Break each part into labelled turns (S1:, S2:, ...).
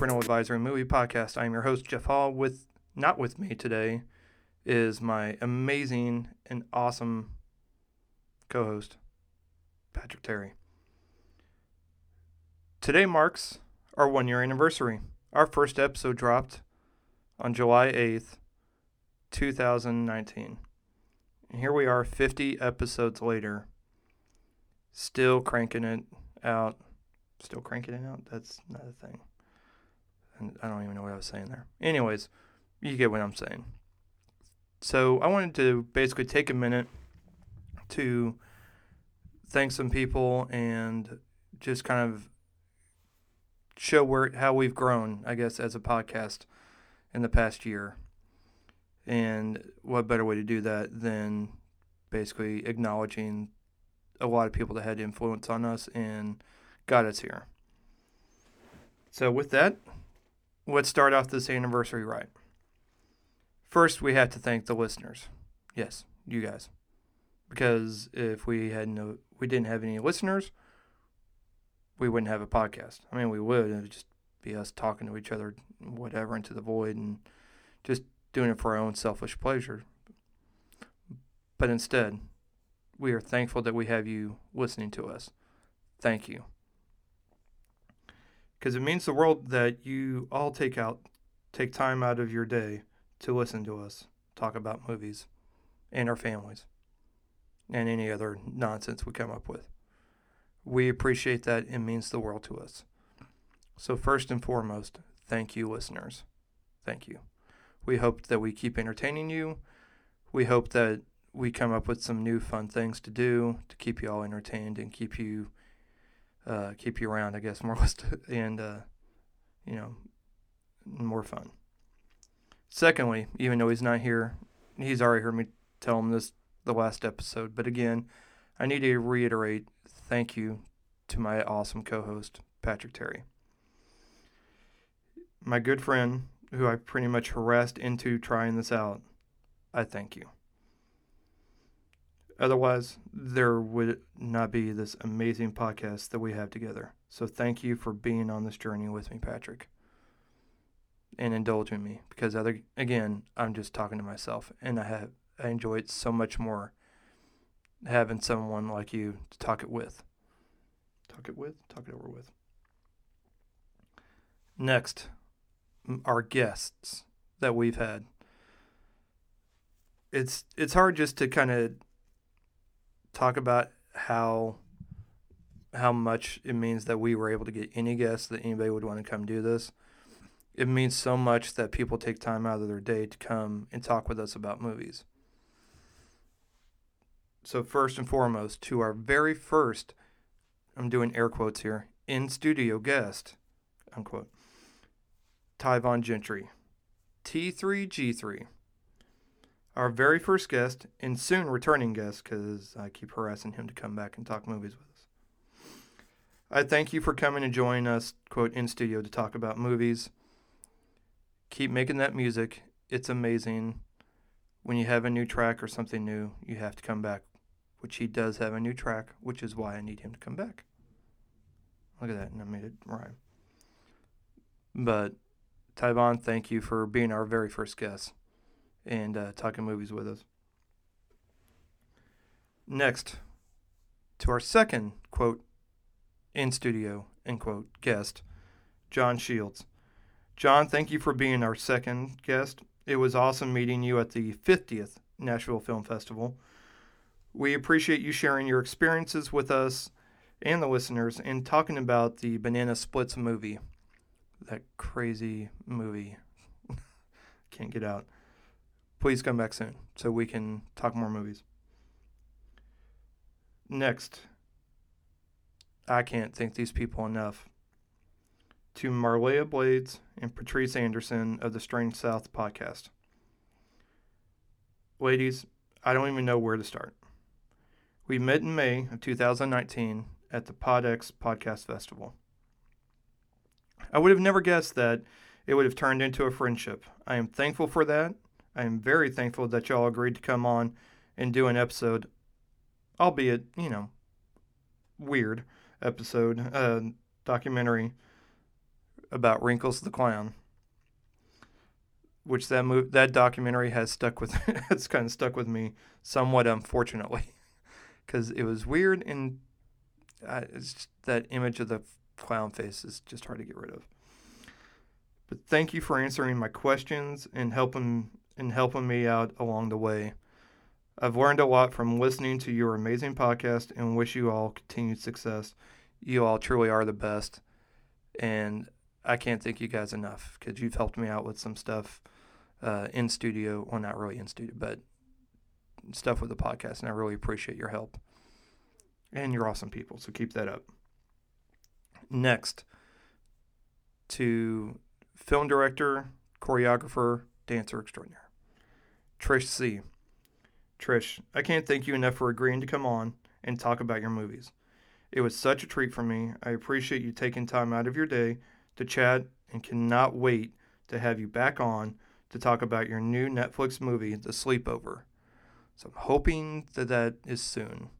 S1: Parental Advisory Movie Podcast. I'm your host, Jeff Hall. With not with me today is my amazing and awesome co-host, Patrick Terry. Today marks our one-year anniversary. Our first episode dropped on July 8th, 2019. And here we are 50 episodes later, still cranking it out. Still cranking it out? That's not a thing. I don't even know what I was saying there. Anyways, you get what I'm saying. So I wanted to basically take a minute to thank some people and just kind of show where how we've grown, I guess, as a podcast in the past year. And what better way to do that than basically acknowledging a lot of people that had influence on us and got us here. So, with that, let's start off this anniversary right. First, we have to thank the listeners. Yes, you guys. Because if we had no, we didn't have any listeners, we wouldn't have a podcast. I mean, we would. It would just be us talking to each other, whatever, into the void, and just doing it for our own selfish pleasure. But instead, we are thankful that we have you listening to us. Thank you. Because it means the world that you all take out, take time out of your day to listen to us talk about movies and our families and any other nonsense we come up with. We appreciate that. It means the world to us. So, first and foremost, thank you, listeners. Thank you. We hope that we keep entertaining you. We hope that we come up with some new fun things to do to keep you all entertained and keep you uh, keep you around, I guess, more or less, and uh, you know, more fun. Secondly, even though he's not here, he's already heard me tell him this the last episode, but again, I need to reiterate thank you to my awesome co-host Patrick Terry, my good friend who I pretty much harassed into trying this out. I thank you. Otherwise, there would not be this amazing podcast that we have together. So thank you for being on this journey with me, Patrick, and indulging me because other again, I'm just talking to myself, and I have I enjoy it so much more having someone like you to talk it with. Talk it with, talk it over with. Next, our guests that we've had. It's it's hard just to kind of talk about how how much it means that we were able to get any guests that anybody would want to come do this. It means so much that people take time out of their day to come and talk with us about movies. So first and foremost, to our very first, I'm doing air quotes here, in studio guest, unquote, Tyvon Gentry, T3G3 our very first guest and soon returning guest because I keep harassing him to come back and talk movies with us. I thank you for coming and joining us, quote, in studio to talk about movies. Keep making that music. It's amazing. When you have a new track or something new, you have to come back, which he does have a new track, which is why I need him to come back. Look at that, and I made it rhyme. But, Tyvon, thank you for being our very first guest and uh, talking movies with us. Next, to our second quote in studio end quote guest, John Shields. John, thank you for being our second guest. It was awesome meeting you at the 50th Nashville Film Festival. We appreciate you sharing your experiences with us and the listeners and talking about the Banana Splits movie. That crazy movie. Can't get out please come back soon so we can talk more movies. Next, I can't thank these people enough. To Marlea Blades and Patrice Anderson of the Strange South podcast. Ladies, I don't even know where to start. We met in May of 2019 at the PodX Podcast Festival. I would have never guessed that it would have turned into a friendship. I am thankful for that I am very thankful that y'all agreed to come on and do an episode, albeit, you know, weird episode, uh, documentary about Wrinkles the Clown, which that move that documentary has stuck with it's kind of stuck with me somewhat unfortunately because it was weird and that image of the clown face is just hard to get rid of. But thank you for answering my questions and helping and helping me out along the way. I've learned a lot from listening to your amazing podcast and wish you all continued success. You all truly are the best. And I can't thank you guys enough because you've helped me out with some stuff uh, in studio. Well, not really in studio, but stuff with the podcast. And I really appreciate your help. And you're awesome people. So keep that up. Next, to film director, choreographer, dancer extraordinaire, Trish Sie Trish, I can't thank you enough for agreeing to come on and talk about your movies. It was such a treat for me. I appreciate you taking time out of your day to chat and cannot wait to have you back on to talk about your new Netflix movie, The Sleepover. So I'm hoping that that is soon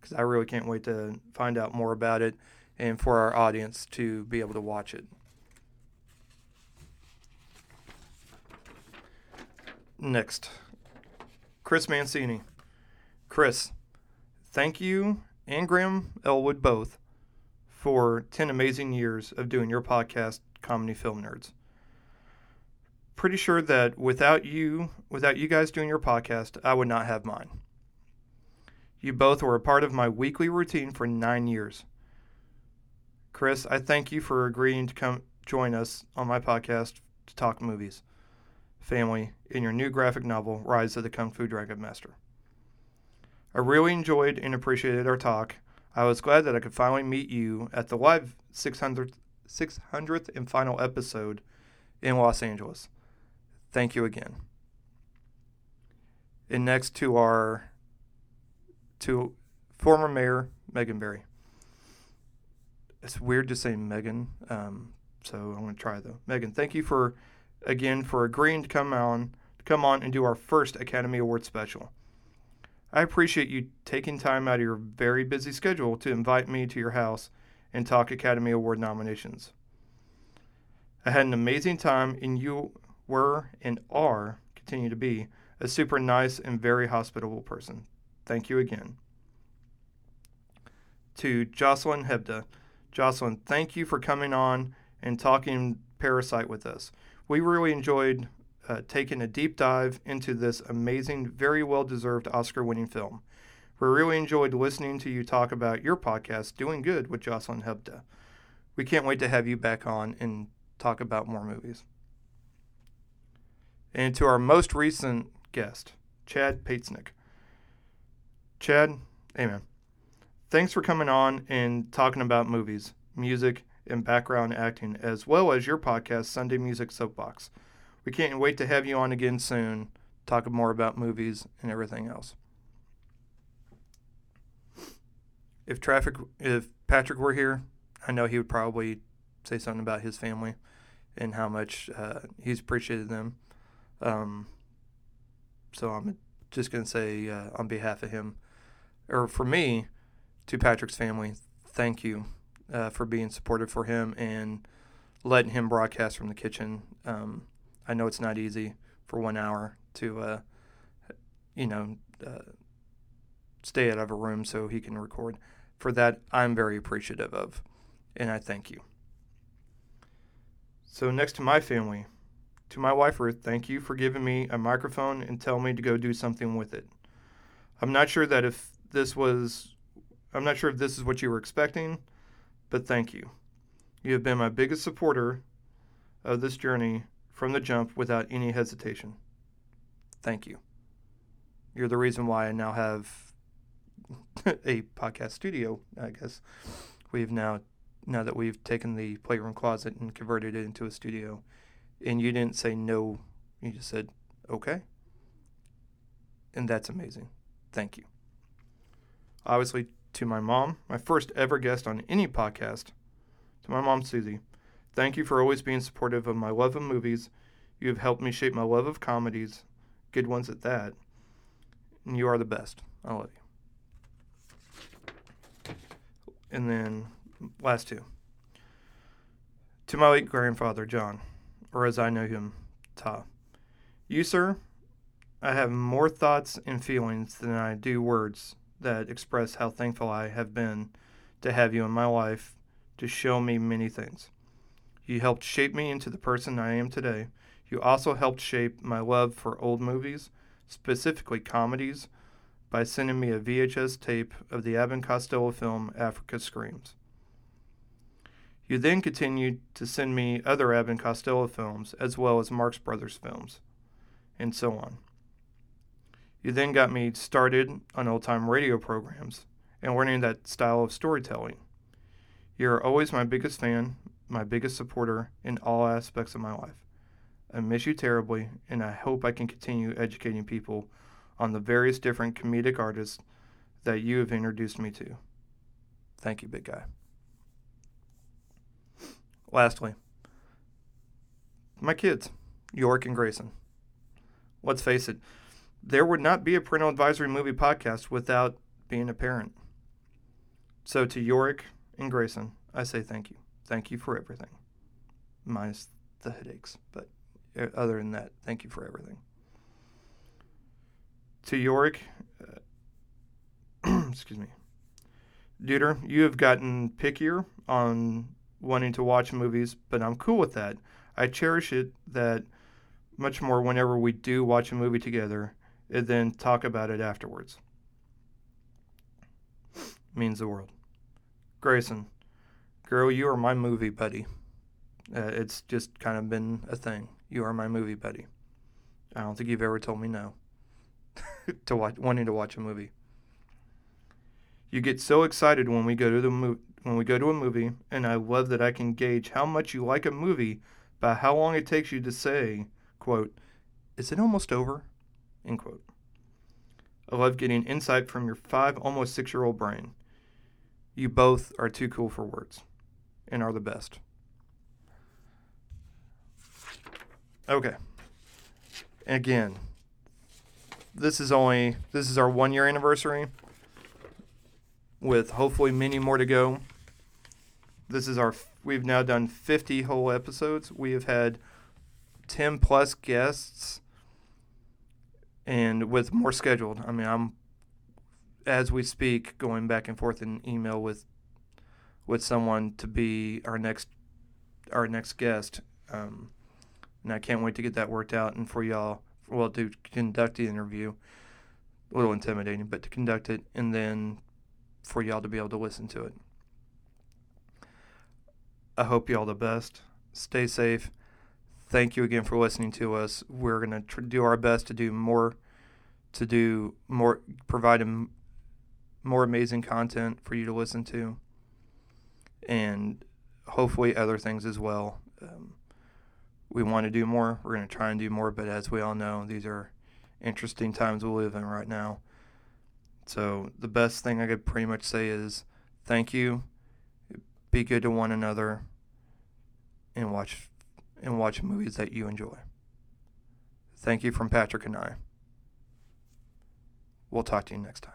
S1: because I really can't wait to find out more about it and for our audience to be able to watch it. Next, Chris Mancini. Chris, thank you and Graham Elwood both for 10 amazing years of doing your podcast, Comedy Film Nerds. Pretty sure that without you, without you guys doing your podcast, I would not have mine. You both were a part of my weekly routine for nine years. Chris, I thank you for agreeing to come join us on my podcast to talk movies family in your new graphic novel, Rise of the Kung Fu Dragon Master. I really enjoyed and appreciated our talk. I was glad that I could finally meet you at the live 600th, 600th and final episode in Los Angeles. Thank you again. And next to our to former mayor Megan Barry. It's weird to say Megan, um, so I'm going to try though. Megan, thank you for again for agreeing to come on to come on and do our first Academy Award special. I appreciate you taking time out of your very busy schedule to invite me to your house and talk Academy Award nominations. I had an amazing time, and you were and are, continue to be, a super nice and very hospitable person. Thank you again. To Jocelyn Hebda. Jocelyn, thank you for coming on and talking Parasite with us we really enjoyed uh, taking a deep dive into this amazing, very well deserved Oscar winning film. We really enjoyed listening to you talk about your podcast, Doing Good with Jocelyn Hebda. We can't wait to have you back on and talk about more movies. And to our most recent guest, Chad Patesnick. Chad, amen. Thanks for coming on and talking about movies, music, and background acting, as well as your podcast, Sunday Music Soapbox. We can't wait to have you on again soon, talk more about movies and everything else. If traffic, if Patrick were here, I know he would probably say something about his family and how much uh, he's appreciated them. Um, so I'm just to say, uh, on behalf of him, or for me, to Patrick's family, thank you uh, for being supportive for him and letting him broadcast from the kitchen. Um, I know it's not easy for one hour to, uh, you know, uh, stay out of a room so he can record. For that, I'm very appreciative of, and I thank you. So, next to my family, to my wife Ruth, thank you for giving me a microphone and tell me to go do something with it. I'm not sure that if this was, I'm not sure if this is what you were expecting, but thank you. You have been my biggest supporter of this journey from the jump without any hesitation. Thank you. You're the reason why I now have a podcast studio, I guess. We've now now that we've taken the playroom closet and converted it into a studio and you didn't say no, you just said okay. And that's amazing. Thank you. Obviously, to my mom, my first ever guest on any podcast, to my mom, Susie. Thank you for always being supportive of my love of movies. You have helped me shape my love of comedies, good ones at that. And you are the best. I love you. And then last two. To my late grandfather, John, or as I know him, Ta. You, sir, I have more thoughts and feelings than I do words that express how thankful I have been to have you in my life to show me many things. You helped shape me into the person I am today. You also helped shape my love for old movies, specifically comedies, by sending me a VHS tape of the Abbott Costello film Africa Screams. You then continued to send me other Abbott Costello films as well as Marx Brothers films, and so on. You then got me started on old time radio programs and learning that style of storytelling. You're always my biggest fan, my biggest supporter in all aspects of my life. I miss you terribly, and I hope I can continue educating people on the various different comedic artists that you have introduced me to. Thank you, big guy. Lastly, my kids, York and Grayson. Let's face it, there would not be a parental advisory movie podcast without being a parent. So to Yorick and Grayson, I say thank you. Thank you for everything, minus the headaches. But uh, other than that, thank you for everything. To Yorick, uh, excuse me, Deuter, you have gotten pickier on wanting to watch movies, but I'm cool with that. I cherish it that much more whenever we do watch a movie together and then talk about it afterwards. Means the world. Grayson, girl, you are my movie buddy. Uh, it's just kind of been a thing. You are my movie buddy. I don't think you've ever told me no to watch wanting to watch a movie. You get so excited when we go to the mo- when we go to a movie, and I love that I can gauge how much you like a movie by how long it takes you to say, quote, "Is it almost over?" End quote. I love getting insight from your five, almost six year old brain. You both are too cool for words and are the best. Okay. Again, this is only this is our one year anniversary with hopefully many more to go. This is our we've now done 50 whole episodes. We have had 10 plus guests and with more scheduled. I mean, I'm as we speak going back and forth in email with with someone to be our next our next guest. Um, and I can't wait to get that worked out and for y'all well to conduct the interview. A little intimidating, but to conduct it and then for y'all to be able to listen to it. I hope y'all the best. Stay safe. Thank you again for listening to us. We're going to tr- do our best to do more, to do more, provide more amazing content for you to listen to, and hopefully other things as well. Um, we want to do more. We're going to try and do more, but as we all know, these are interesting times we live in right now. So the best thing I could pretty much say is thank you. Be good to one another and watch and watch movies that you enjoy. Thank you from Patrick and I. We'll talk to you next time.